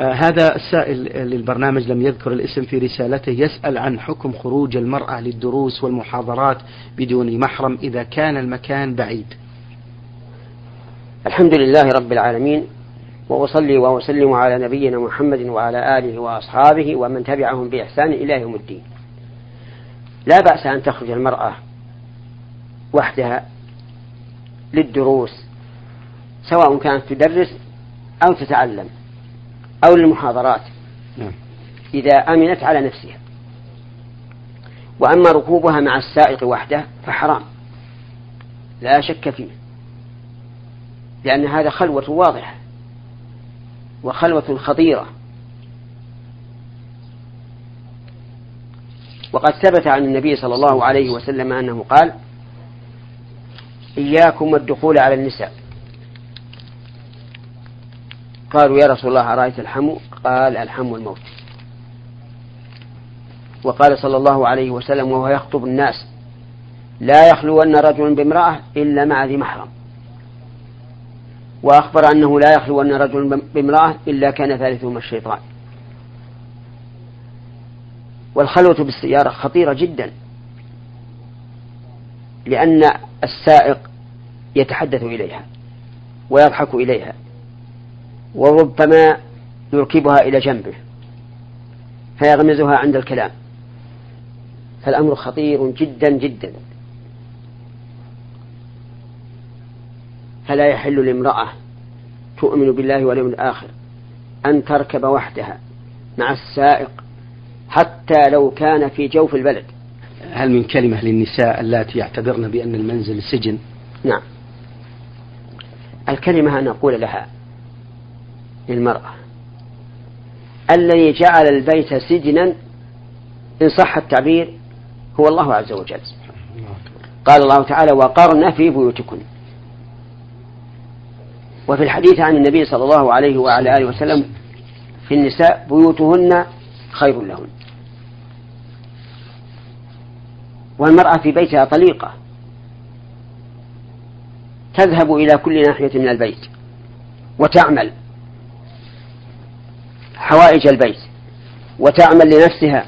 آه هذا السائل للبرنامج لم يذكر الاسم في رسالته يسأل عن حكم خروج المرأة للدروس والمحاضرات بدون محرم إذا كان المكان بعيد. الحمد لله رب العالمين وأصلي وأسلم على نبينا محمد وعلى آله وأصحابه ومن تبعهم بإحسان إلى يوم الدين. لا بأس أن تخرج المرأة وحدها للدروس سواء كانت تدرس أو تتعلم. أو للمحاضرات. نعم. إذا أمنت على نفسها. وأما ركوبها مع السائق وحده فحرام. لا شك فيه. لأن هذا خلوة واضحة. وخلوة خطيرة. وقد ثبت عن النبي صلى الله عليه وسلم أنه قال إياكم والدخول على النساء. قالوا يا رسول الله أرأيت الحم قال الحم الموت. وقال صلى الله عليه وسلم وهو يخطب الناس لا يخلون رجل بامرأة إلا مع ذي محرم. وأخبر أنه لا يخلون رجل بامرأة إلا كان ثالثهما الشيطان. والخلوة بالسيارة خطيرة جدا لأن السائق يتحدث إليها ويضحك إليها. وربما يركبها إلى جنبه فيغمزها عند الكلام. فالأمر خطير جدا جدا. فلا يحل لامرأة تؤمن بالله واليوم الآخر أن تركب وحدها مع السائق حتى لو كان في جوف البلد. هل من كلمة للنساء اللاتي يعتبرن بأن المنزل سجن؟ نعم. الكلمة أن أقول لها للمرأة. الذي جعل البيت سجنا إن صح التعبير هو الله عز وجل. قال الله تعالى وقرن في بيوتكن. وفي الحديث عن النبي صلى الله عليه وعلى آله وسلم في النساء بيوتهن خير لهن. والمرأة في بيتها طليقة تذهب إلى كل ناحية من البيت وتعمل. حوائج البيت وتعمل لنفسها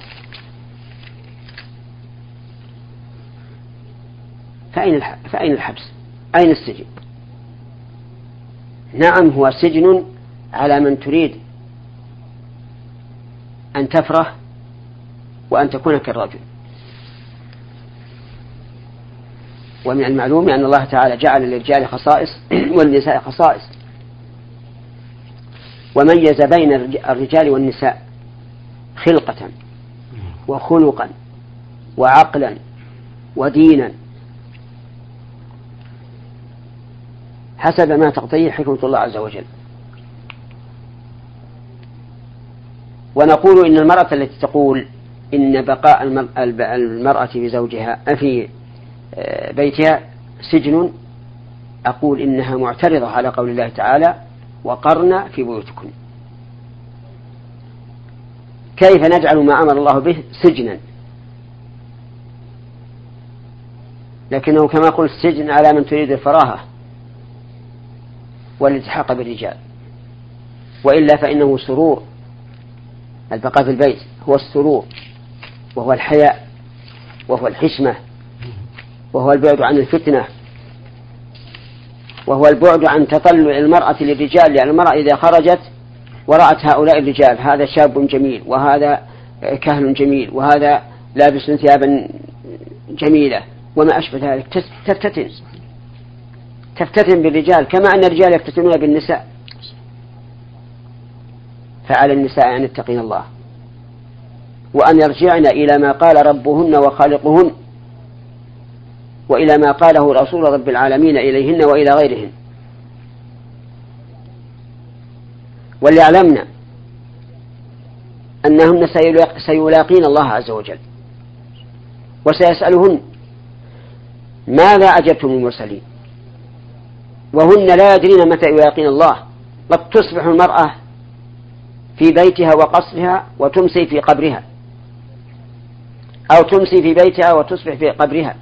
فأين فأين الحبس؟ أين السجن؟ نعم هو سجن على من تريد أن تفرح وأن تكون كالرجل ومن المعلوم أن الله تعالى جعل للرجال خصائص والنساء خصائص وميز بين الرجال والنساء خلقة وخلقا وعقلا ودينا. حسب ما تقتضيه حكمة الله عز وجل. ونقول إن المرأة التي تقول إن بقاء المرأة بزوجها في آه، بيتها سجن أقول إنها معترضة على قول الله تعالى وقرن في بيوتكن كيف نجعل ما أمر الله به سجنا؟ لكنه كما قلت سجن على من تريد الفراهة والالتحاق بالرجال. وإلا فإنه سرور. البقاء في البيت هو السرور وهو الحياء وهو الحشمة وهو البعد عن الفتنة. وهو البعد عن تطلع المرأة للرجال لأن المرأة إذا خرجت ورأت هؤلاء الرجال هذا شاب جميل وهذا كهل جميل وهذا لابس ثيابا جميلة وما أشبه ذلك. تفتتن تفتتن بالرجال كما أن الرجال يفتتنون بالنساء. فعلى النساء أن يتقين الله. وأن يرجعن إلى ما قال ربهن وخالقهن. وإلى ما قاله رسول رب العالمين إليهن وإلى غيرهن. وليعلمن أنهن سيلاقين الله عز وجل. وسيسألهن ماذا أجبتم المرسلين؟ وهن لا يدرين متى يلاقين الله. قد تصبح المرأة في بيتها وقصرها وتمسي في قبرها. أو تمسي في بيتها وتصبح في قبرها.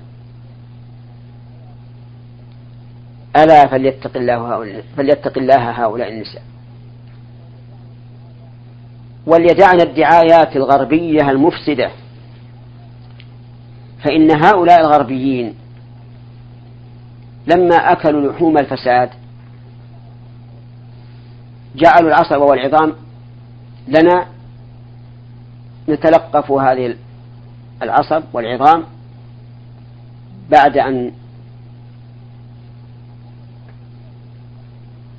ألا فليتق الله هؤلاء فليتق الله هؤلاء النساء. وليدعن الدعايات الغربية المفسدة. فإن هؤلاء الغربيين لما أكلوا لحوم الفساد جعلوا العصب والعظام لنا نتلقف هذه العصب والعظام بعد أن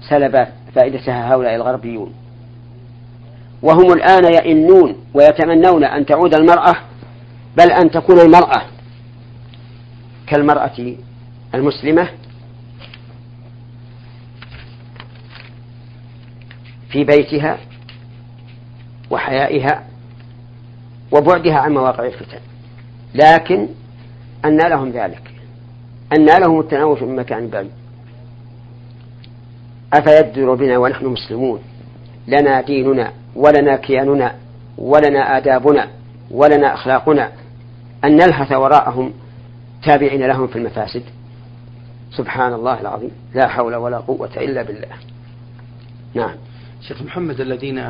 سلب فائدتها هؤلاء الغربيون. وهم الآن يئنون ويتمنون أن تعود المرأة بل أن تكون المرأة كالمرأة المسلمة في بيتها وحيائها وبعدها عن مواقع الفتن. لكن أن لهم ذلك أن لهم التناوش من مكان بعيد. أفيدر بنا ونحن مسلمون؟ لنا ديننا ولنا كياننا ولنا آدابنا ولنا أخلاقنا. أن نلهث وراءهم تابعين لهم في المفاسد. سبحان الله العظيم. لا حول ولا قوة إلا بالله. نعم. شيخ محمد الذين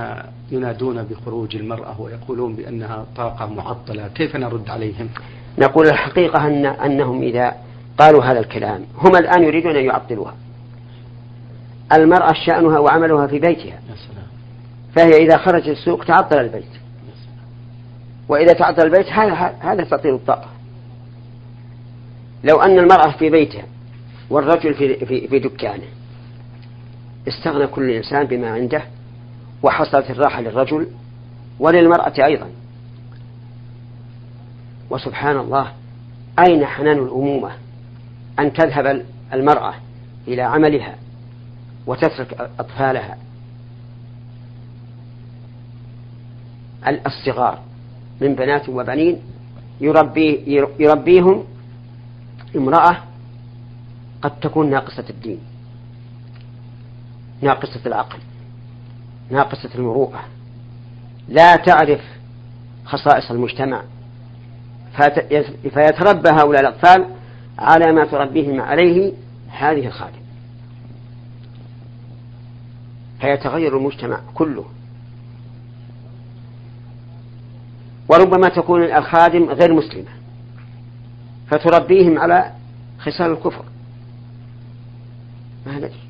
ينادون بخروج المرأة ويقولون بأنها طاقة معطلة كيف نرد عليهم؟ نقول الحقيقة أن أنهم إذا قالوا هذا الكلام هم الآن يريدون أن يعطلوها. المرأة شأنها وعملها في بيتها. فهي إذا خرجت السوق تعطل البيت. وإذا تعطل البيت هذا هذا تطير الطاقة. لو أن المرأة في بيتها والرجل في, في, في دكانه استغنى كل إنسان بما عنده وحصلت الراحة للرجل وللمرأة أيضا. وسبحان الله أين حنان الأمومة أن تذهب المرأة إلى عملها؟ وتترك أطفالها. الصغار من بنات وبنين يربي يربيهم امرأة قد تكون ناقصة الدين ناقصة العقل ناقصة المروءة. لا تعرف خصائص المجتمع. فيتربى هؤلاء الأطفال على ما تربيهم عليه هذه الخادم فيتغير المجتمع كله. وربما تكون الخادم غير مسلمة فتربيهم على خصال الكفر. ما ندري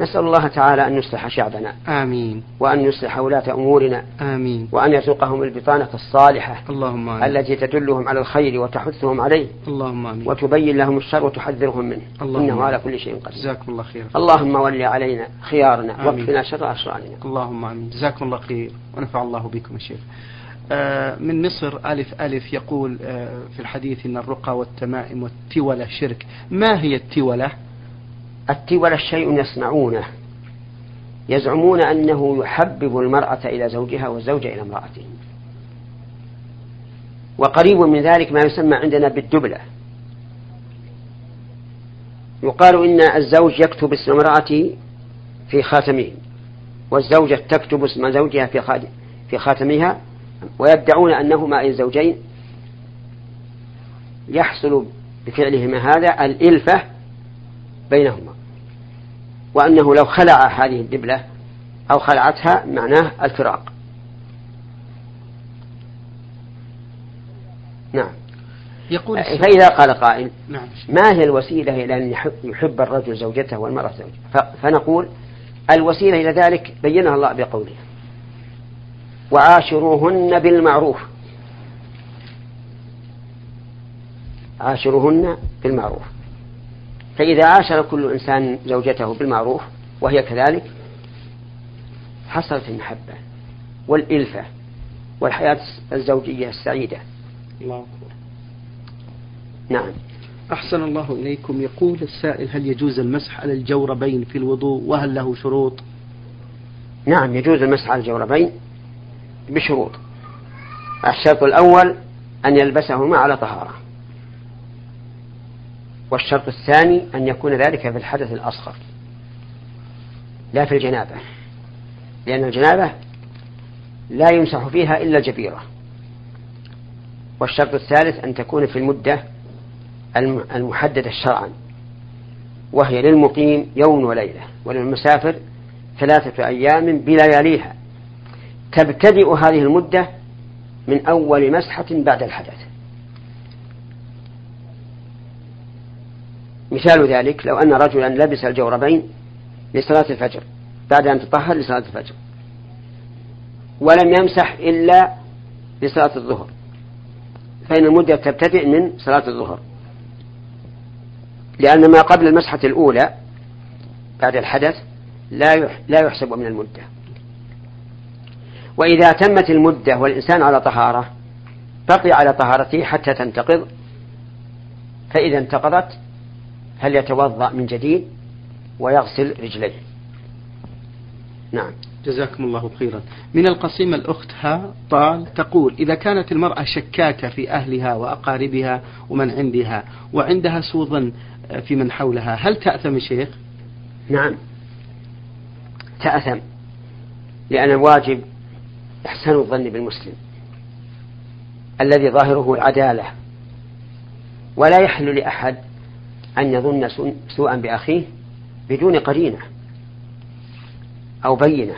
نسأل الله تعالى أن يصلح شعبنا آمين. وأن يصلح ولاة أمورنا آمين. وأن يرزقهم البطانة الصالحة اللهم آمين. التي تدلهم على الخير وتحثهم عليه اللهم آمين. وتبين لهم الشر وتحذرهم منه. اللهم إنه على كل شيء قدير. جزاكم الله خير اللهم ول علينا خيارنا. واكفنا شر أشرارنا اللهم آمين. جزاكم الله خير. ونفع الله بكم يا شيخ. آه، من مصر ألف ألف يقول آه، في الحديث أن الرقى والتمائم والتولة شرك. ما هي التولة؟ التولى الشيء يصنعونه يزعمون أنه يحبب المرأة إلى زوجها والزوج إلى امرأته. وقريب من ذلك ما يسمى عندنا بالدبلة. يقال إن الزوج يكتب اسم امرأته في خاتمه والزوجة تكتب اسم زوجها في في خاتمها ويدعون أنهما أي الزوجين. يحصل بفعلهما هذا الإلفة بينهما. وأنه لو خلع هذه الدبلة أو خلعتها معناه الفراق. نعم. يقول فإذا قال قائل نعم. ما هي الوسيلة إلى أن يحب الرجل زوجته والمرأة زوجته؟ فنقول الوسيلة إلى ذلك بينها الله بقوله وعاشروهن بالمعروف. عاشروهن بالمعروف. فإذا عاشر كل إنسان زوجته بالمعروف وهي كذلك حصلت المحبة والإلفة والحياة الزوجية السعيدة. الله أكبر. نعم. أحسن الله إليكم. يقول السائل هل يجوز المسح على الجوربين في الوضوء وهل له شروط؟ نعم يجوز المسح على الجوربين بشروط. الشرط الأول أن يلبسهما على طهارة. والشرط الثاني أن يكون ذلك في الحدث الأصغر لا في الجنابة لأن الجنابة لا يمسح فيها إلا الجبيرة والشرط الثالث أن تكون في المدة المحددة شرعا وهي للمقيم يوم وليلة وللمسافر ثلاثة أيام بلياليها. تبتدئ هذه المدة من أول مسحة بعد الحدث. مثال ذلك لو أن رجلا لبس الجوربين لصلاة الفجر بعد أن تطهر لصلاة الفجر ولم يمسح إلا لصلاة الظهر فإن المدة تبتدئ من صلاة الظهر. لأن ما قبل المسحة الأولى بعد الحدث لا لا يحسب من المدة. وإذا تمت المدة والإنسان على طهارة بقي على طهارته حتى تنتقض فإذا انتقضت هل يتوضأ من جديد ويغسل رجليه. نعم. جزاكم الله خيرا. من القصيمة الأخت ها طال تقول إذا كانت المرأة شكاكة في أهلها وأقاربها ومن عندها وعندها سوء ظن في من حولها هل تأثم شيخ؟ نعم. تأثم لأن الواجب إحسان الظن بالمسلم الذي ظاهره العدالة ولا يحل لأحد أن يظن سوءا بأخيه بدون قرينة أو بينة.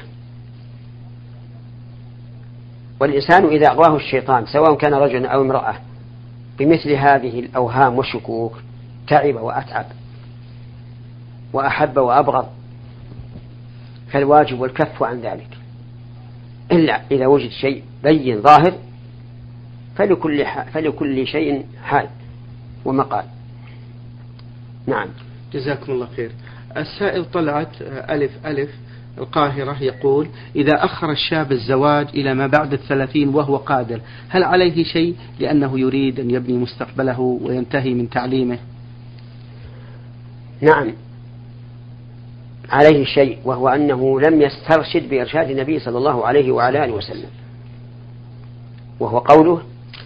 والإنسان إذا أغواه الشيطان سواء كان رجلا أو امرأة بمثل هذه الأوهام والشكوك تعب وأتعب وأحب وأبغض فالواجب الكف عن ذلك. إلا إذا وجد شيء بين ظاهر فلكل, فلكل شيء حال ومقال. نعم. جزاكم الله خير. السائل طلعت ألف ألف. القاهرة يقول إذا أخر الشاب الزواج إلى ما بعد الثلاثين وهو قادر هل عليه شيء لأنه يريد أن يبني مستقبله وينتهي من تعليمه؟ نعم. عليه شيء وهو أنه لم يسترشد بإرشاد النبي صلى الله عليه وعلى آله وسلم. وهو قوله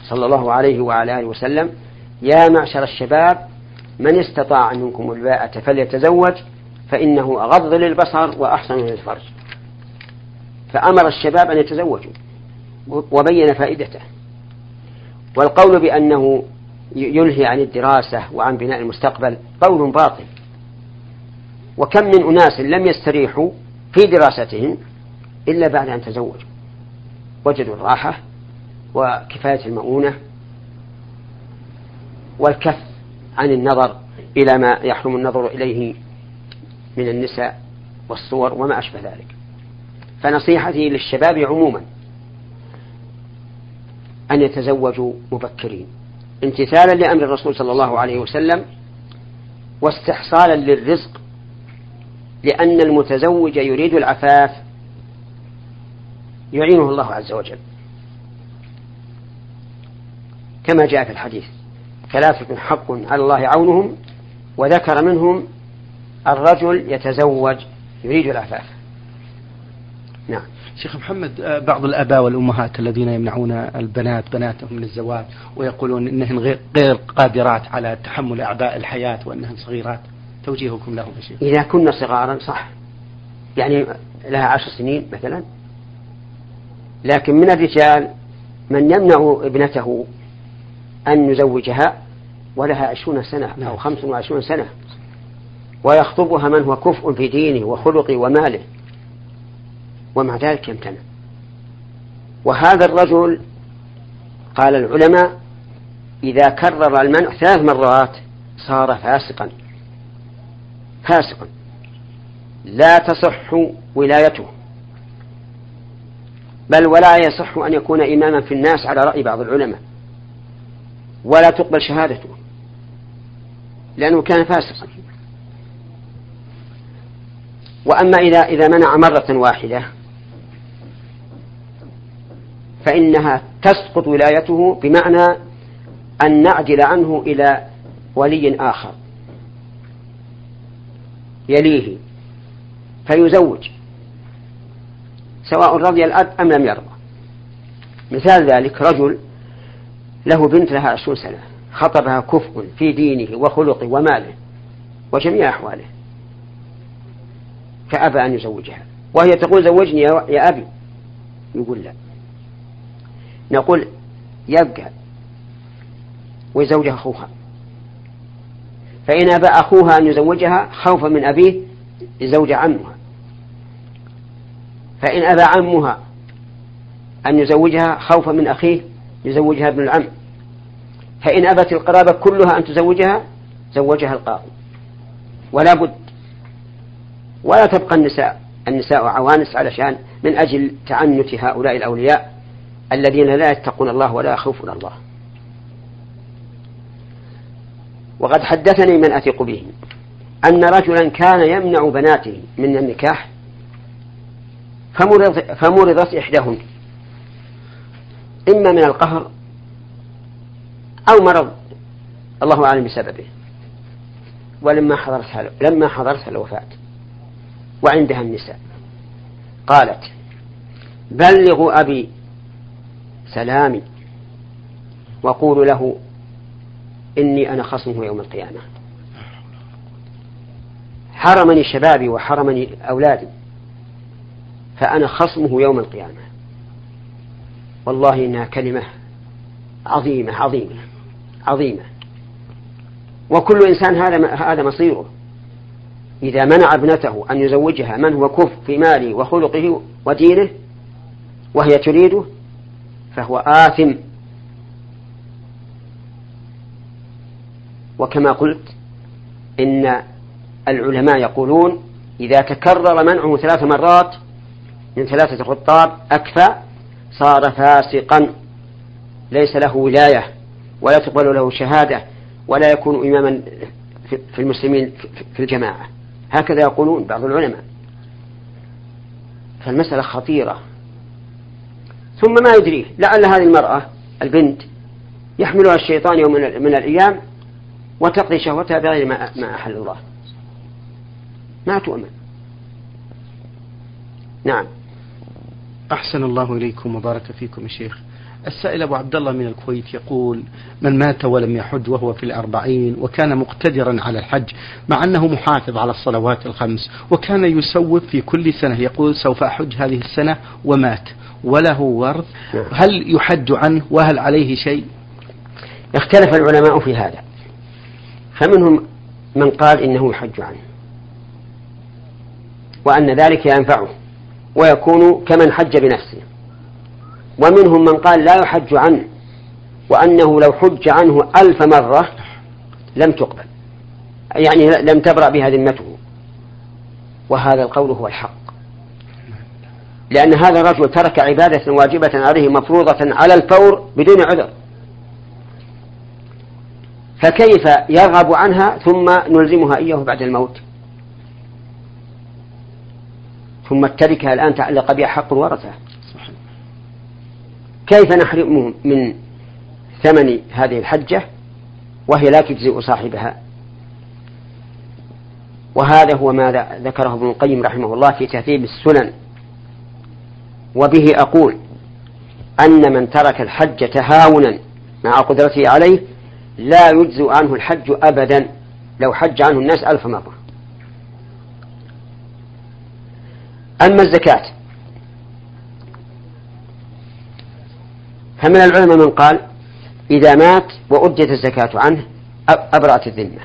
صلى الله عليه وعلى آله وسلم يا معشر الشباب من استطاع منكم الباءة فليتزوج فإنه أغض للبصر وأحسن للفرج. فأمر الشباب أن يتزوجوا وبين فائدته. والقول بأنه يلهي عن الدراسة وعن بناء المستقبل قول باطل. وكم من أناس لم يستريحوا في دراستهم إلا بعد أن تزوجوا. وجدوا الراحة وكفاية المؤونة والكف عن النظر إلى ما يحرم النظر إليه من النساء والصور وما أشبه ذلك. فنصيحتي للشباب عموما أن يتزوجوا مبكرين. امتثالا لأمر الرسول صلى الله عليه وسلم واستحصالا للرزق لأن المتزوج يريد العفاف يعينه الله عز وجل. كما جاء في الحديث. ثلاثة حق على الله عونهم وذكر منهم الرجل يتزوج يريد العفاف نعم. شيخ محمد آه، بعض الآباء والأمهات الذين يمنعون البنات بناتهم من الزواج ويقولون إنهن غير قادرات على تحمل أعباء الحياة وأنهن صغيرات توجيهكم لهم شيخ؟ إذا كنا صغارا صح. يعني لها عشر سنين مثلا. لكن من الرجال من يمنع ابنته أن يزوجها ولها عشرون سنة أو نعم. خمس وعشرون سنة. ويخطبها من هو كفء في دينه وخلقه وماله. ومع ذلك يمتنع. وهذا الرجل قال العلماء إذا كرر المنع ثلاث مرات صار فاسقا. فاسقا. لا تصح ولايته. بل ولا يصح أن يكون إماما في الناس على رأي بعض العلماء. ولا تقبل شهادته. لأنه كان فاسقا. وأما إذا إذا منع مرة واحدة فإنها تسقط ولايته بمعنى أن نعدل عنه إلى ولي آخر. يليه فيزوج. سواء رضي الأب أم لم يرضى. مثال ذلك رجل له بنت لها عشرون سنة. خطبها كفء في دينه وخلقه وماله وجميع أحواله. فأبى أن يزوجها. وهي تقول زوجني يا أبي. يقول لا. نقول يبقى. ويزوجها أخوها. فإن أبى أخوها أن يزوجها خوفا من أبيه لزوج عمها. فإن أبى عمها أن يزوجها خوفا من أخيه يزوجها ابن العم. فإن أبت القرابة كلها أن تزوجها زوجها القاضي. ولا بد ولا تبقى النساء النساء عوانس علشان من أجل تعنت هؤلاء الأولياء الذين لا يتقون الله ولا يخافون الله. وقد حدثني من أثق به أن رجلا كان يمنع بناته من النكاح فمرض فمرضت إحداهن. إما من القهر أو مرض. الله أعلم بسببه. ولما حضرتها لما حضرتها الوفاة وعندها النساء. قالت بلغوا أبي سلامي وقولوا له إني أنا خصمه يوم القيامة. حرمني شبابي وحرمني أولادي فأنا خصمه يوم القيامة. والله إنها كلمة عظيمة عظيمة. عظيمة. وكل إنسان هذا هذا مصيره. إذا منع ابنته أن يزوجها من هو كف في ماله وخلقه ودينه وهي تريده فهو آثم. وكما قلت إن العلماء يقولون إذا تكرر منعه ثلاث مرات من ثلاثة خطاب أكفى صار فاسقا. ليس له ولاية. ولا تقبل له شهادة ولا يكون إماما في المسلمين في الجماعة. هكذا يقولون بعض العلماء. فالمسألة خطيرة. ثم ما يدريه لعل هذه المرأة البنت يحملها الشيطان يوم من الأيام وتقضي شهوتها بغير ما أحل الله. ما تؤمن. نعم. أحسن الله إليكم وبارك فيكم يا شيخ. السائل أبو عبد الله من الكويت يقول من مات ولم يحج وهو في الأربعين وكان مقتدرا على الحج مع أنه محافظ على الصلوات الخمس وكان يسوف في كل سنة. يقول سوف أحج هذه السنة ومات. وله ورث. هل يحج عنه وهل عليه شيء؟ اختلف العلماء في هذا. فمنهم من قال إنه يحج عنه وأن ذلك ينفعه. ويكون كمن حج بنفسه. ومنهم من قال لا يحج عنه وأنه لو حج عنه ألف مرة لم تقبل. يعني لم تبرأ بها ذمته. وهذا القول هو الحق. لأن هذا الرجل ترك عبادة واجبة عليه مفروضة على الفور بدون عذر. فكيف يرغب عنها ثم نلزمها إياه بعد الموت؟ ثم التركة الآن تعلق بها حق الورثة كيف نحرمه من ثمن هذه الحجة وهي لا تجزئ صاحبها؟ وهذا هو ما ذكره ابن القيم رحمه الله في تهذيب السنن. وبه أقول أن من ترك الحج تهاونا مع قدرته عليه لا يجزئ عنه الحج أبدا. لو حج عنه الناس ألف مرة. أما الزكاة. فمن العلماء من قال إذا مات وأدت الزكاة عنه أبرأت الذمة.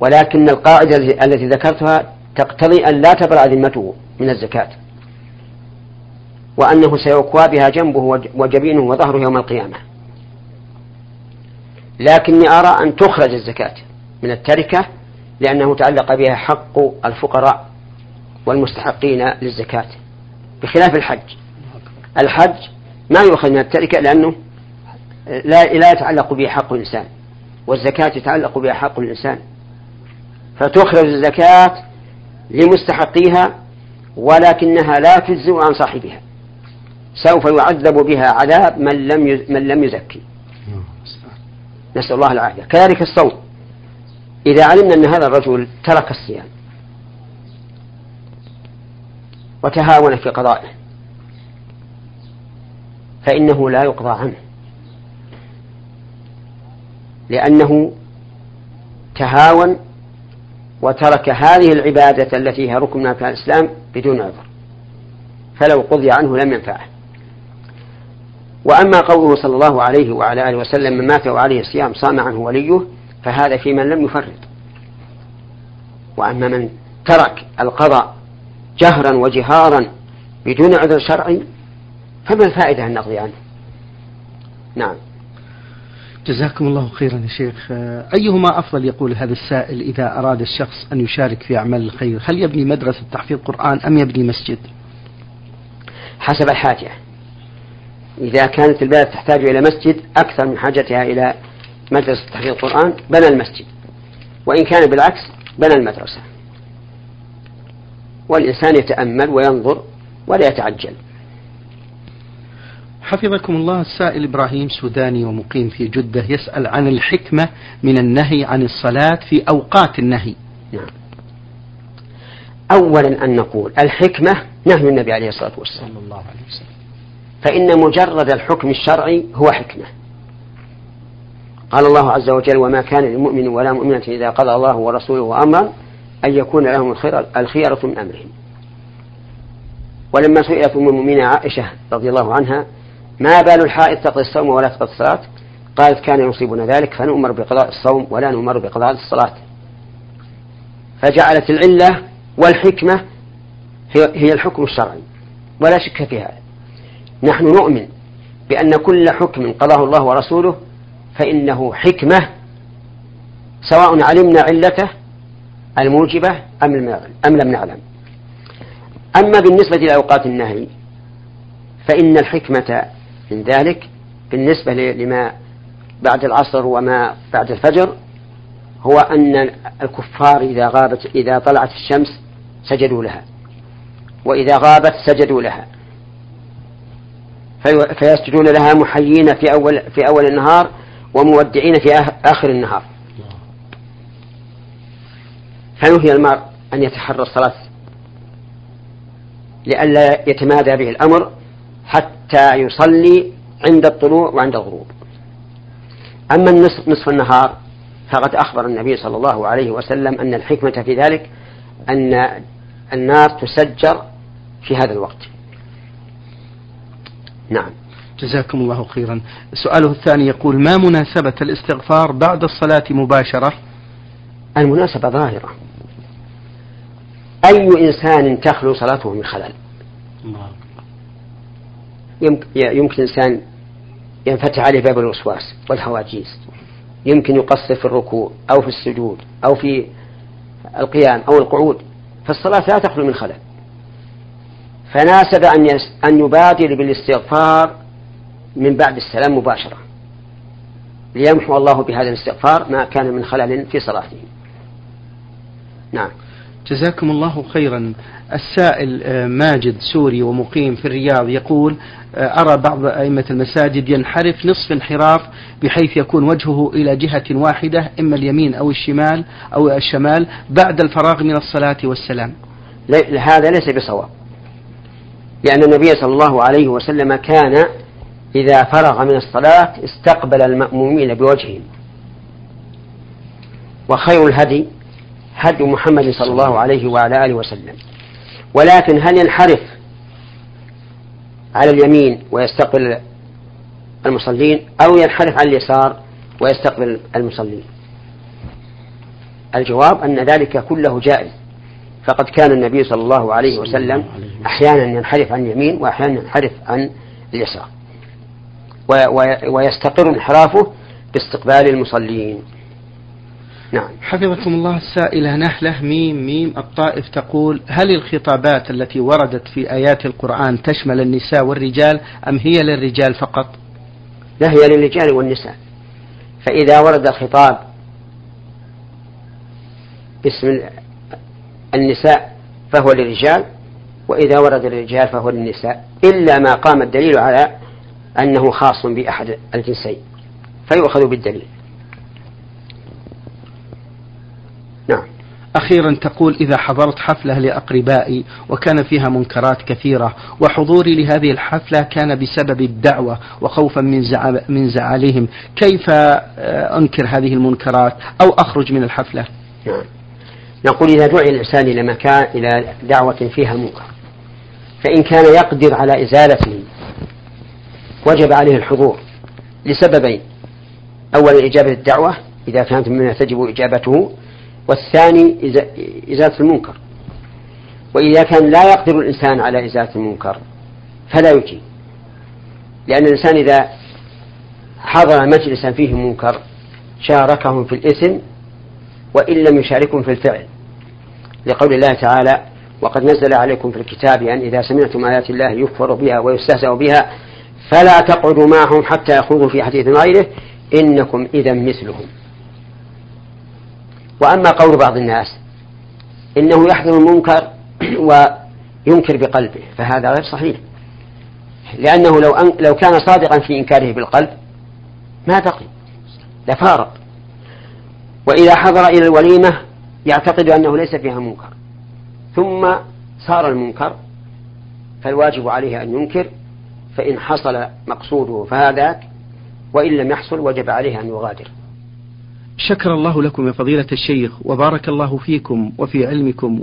ولكن القاعدة التي ذكرتها تقتضي أن لا تبرأ ذمته من الزكاة. وأنه سيكوى بها جنبه وجبينه وظهره يوم القيامة. لكني أرى أن تخرج الزكاة من التركة لأنه تعلق بها حق الفقراء والمستحقين للزكاة بخلاف الحج. الحج ما يؤخذ من التركة لأنه لا لا يتعلق به حق الإنسان والزكاة يتعلق بها حق الإنسان. فتخرج الزكاة لمستحقيها ولكنها لا تجزئ عن صاحبها. سوف يعذب بها عذاب من لم من لم يزكي. نسأل الله العافية. كذلك الصوم. إذا علمنا أن هذا الرجل ترك الصيام وتهاون في قضائه فإنه لا يقضى عنه لأنه تهاون وترك هذه العبادة التي هي ركن أركان الإسلام بدون عذر فلو قضي عنه لم ينفعه. وأما قوله صلى الله عليه وعلى آله وسلم من مات وعليه الصيام صام عنه وليه فهذا في من لم يفرط. وأما من ترك القضاء جهرا وجهارا بدون عذر شرعي فما الفائدة أن نقضي عنه؟ نعم. جزاكم الله خيرا يا شيخ. أيهما أفضل يقول هذا السائل إذا أراد الشخص أن يشارك في أعمال الخير؟ هل يبني مدرسة تحفيظ قرآن أم يبني مسجد؟ حسب الحاجة. إذا كانت البلد تحتاج إلى مسجد أكثر من حاجتها إلى مدرسة تحفيظ القرآن بنى المسجد. وإن كان بالعكس بنى المدرسة. والإنسان يتأمل وينظر ولا يتعجل حفظكم الله السائل إبراهيم سوداني ومقيم في جدة يسأل عن الحكمة من النهي عن الصلاة في أوقات النهي. نعم. أولا أن نقول الحكمة نهي النبي عليه الصلاة والسلام. صلى الله عليه وسلم. فإن مجرد الحكم الشرعي هو حكمة. قال الله عز وجل وما كان لمؤمن ولا مؤمنة إذا قضى الله ورسوله أمرا أن يكون لهم الخيرة من أمرهم. ولما سئلت أم المؤمنين عائشة رضي الله عنها ما بال الحائض تقضي الصوم ولا تقضي الصلاة؟ قالت كان يصيبنا ذلك فنؤمر بقضاء الصوم ولا نؤمر بقضاء الصلاة. فجعلت العلة والحكمة هي الحكم الشرعي ولا شك في هذا نحن نؤمن بأن كل حكم قضاه الله ورسوله فإنه حكمة سواء علمنا علته الموجبة أم لم نعلم. أما بالنسبة لأوقات النهي فإن الحكمة من ذلك بالنسبة لما بعد العصر وما بعد الفجر هو أن الكفار إذا غابت إذا طلعت الشمس سجدوا لها. وإذا غابت سجدوا لها. فيسجدون لها محيين في أول في أول النهار ومودعين في آخر النهار. فنهي المرء أن يتحرى الصلاة لئلا يتمادى به الأمر حتى يصلي عند الطلوع وعند الغروب. أما النصف نصف النهار فقد أخبر النبي صلى الله عليه وسلم أن الحكمة في ذلك أن النار تسجر في هذا الوقت. نعم. جزاكم الله خيرا. سؤاله الثاني يقول ما مناسبة الاستغفار بعد الصلاة مباشرة؟ المناسبة ظاهرة. أي إنسان تخلو صلاته من خلل. يمكن إنسان ينفتح عليه باب الوسواس والهواجيس. يمكن يقصر في الركوع أو في السجود أو في القيام أو القعود. فالصلاة لا تخلو من خلل. فناسب أن أن يبادر بالاستغفار من بعد السلام مباشرة ليمحو الله بهذا الاستغفار ما كان من خلل في صلاته. نعم. جزاكم الله خيرا. السائل آه، ماجد سوري ومقيم في الرياض يقول آه، أرى بعض أئمة المساجد ينحرف نصف انحراف بحيث يكون وجهه إلى جهة واحدة إما اليمين أو الشمال أو الشمال بعد الفراغ من الصلاة والسلام. هذا ليس بصواب. لأن النبي صلى الله عليه وسلم كان إذا فرغ من الصلاة استقبل المأمومين بوجههم. وخير الهدي هدي محمد صلى الله عليه وعلى آله وسلم. ولكن هل ينحرف على اليمين ويستقبل المصلين أو ينحرف على اليسار ويستقبل المصلين؟ الجواب أن ذلك كله جائز. فقد كان النبي صلى الله عليه وسلم أحيانا ينحرف عن اليمين وأحيانا ينحرف عن اليسار. ويستقر انحرافه باستقبال المصلين. نعم. حفظكم الله السائلة نهلة ميم ميم الطائف تقول هل الخطابات التي وردت في آيات القرآن تشمل النساء والرجال أم هي للرجال فقط؟ لا هي للرجال والنساء. فإذا ورد الخطاب باسم النساء فهو للرجال وإذا ورد الرجال فهو للنساء إلا ما قام الدليل على أنه خاص بأحد الجنسين فيؤخذ بالدليل. نعم. أخيرا تقول إذا حضرت حفلة لأقربائي وكان فيها منكرات كثيرة وحضوري لهذه الحفلة كان بسبب الدعوة وخوفا من, زعل من زعلهم كيف آه، أنكر هذه المنكرات أو أخرج من الحفلة؟ نعم. نقول إذا دعي الإنسان إلى مكان إلى دعوة فيها منكر فإن كان يقدر على إزالته وجب عليه الحضور لسببين. أولا إجابة الدعوة إذا كانت مما تجب إجابته. والثاني إزالة المنكر. وإذا كان لا يقدر الإنسان على إزالة المنكر فلا يجيب. لأن الإنسان إذا حضر مجلسا فيه منكر شاركهم في الإثم وإن لم يشاركهم في الفعل. لقول الله تعالى وقد نزل عليكم في الكتاب أن إذا سمعتم آيات الله يكفر بها ويستهزأ بها فلا تقعدوا معهم حتى يخوضوا في حديث غيره إنكم إذا مثلهم. وأما قول بعض الناس إنه يحضر المنكر وينكر بقلبه فهذا غير صحيح. لأنه لو أن لو كان صادقا في إنكاره بالقلب ما بقي لفارق. وإذا حضر إلى الوليمة يعتقد أنه ليس فيها منكر. ثم صار المنكر فالواجب عليه أن ينكر فإن حصل مقصوده فهذاك وإن لم يحصل وجب عليه أن يغادر. شكر الله لكم يا فضيلة الشيخ وبارك الله فيكم وفي علمكم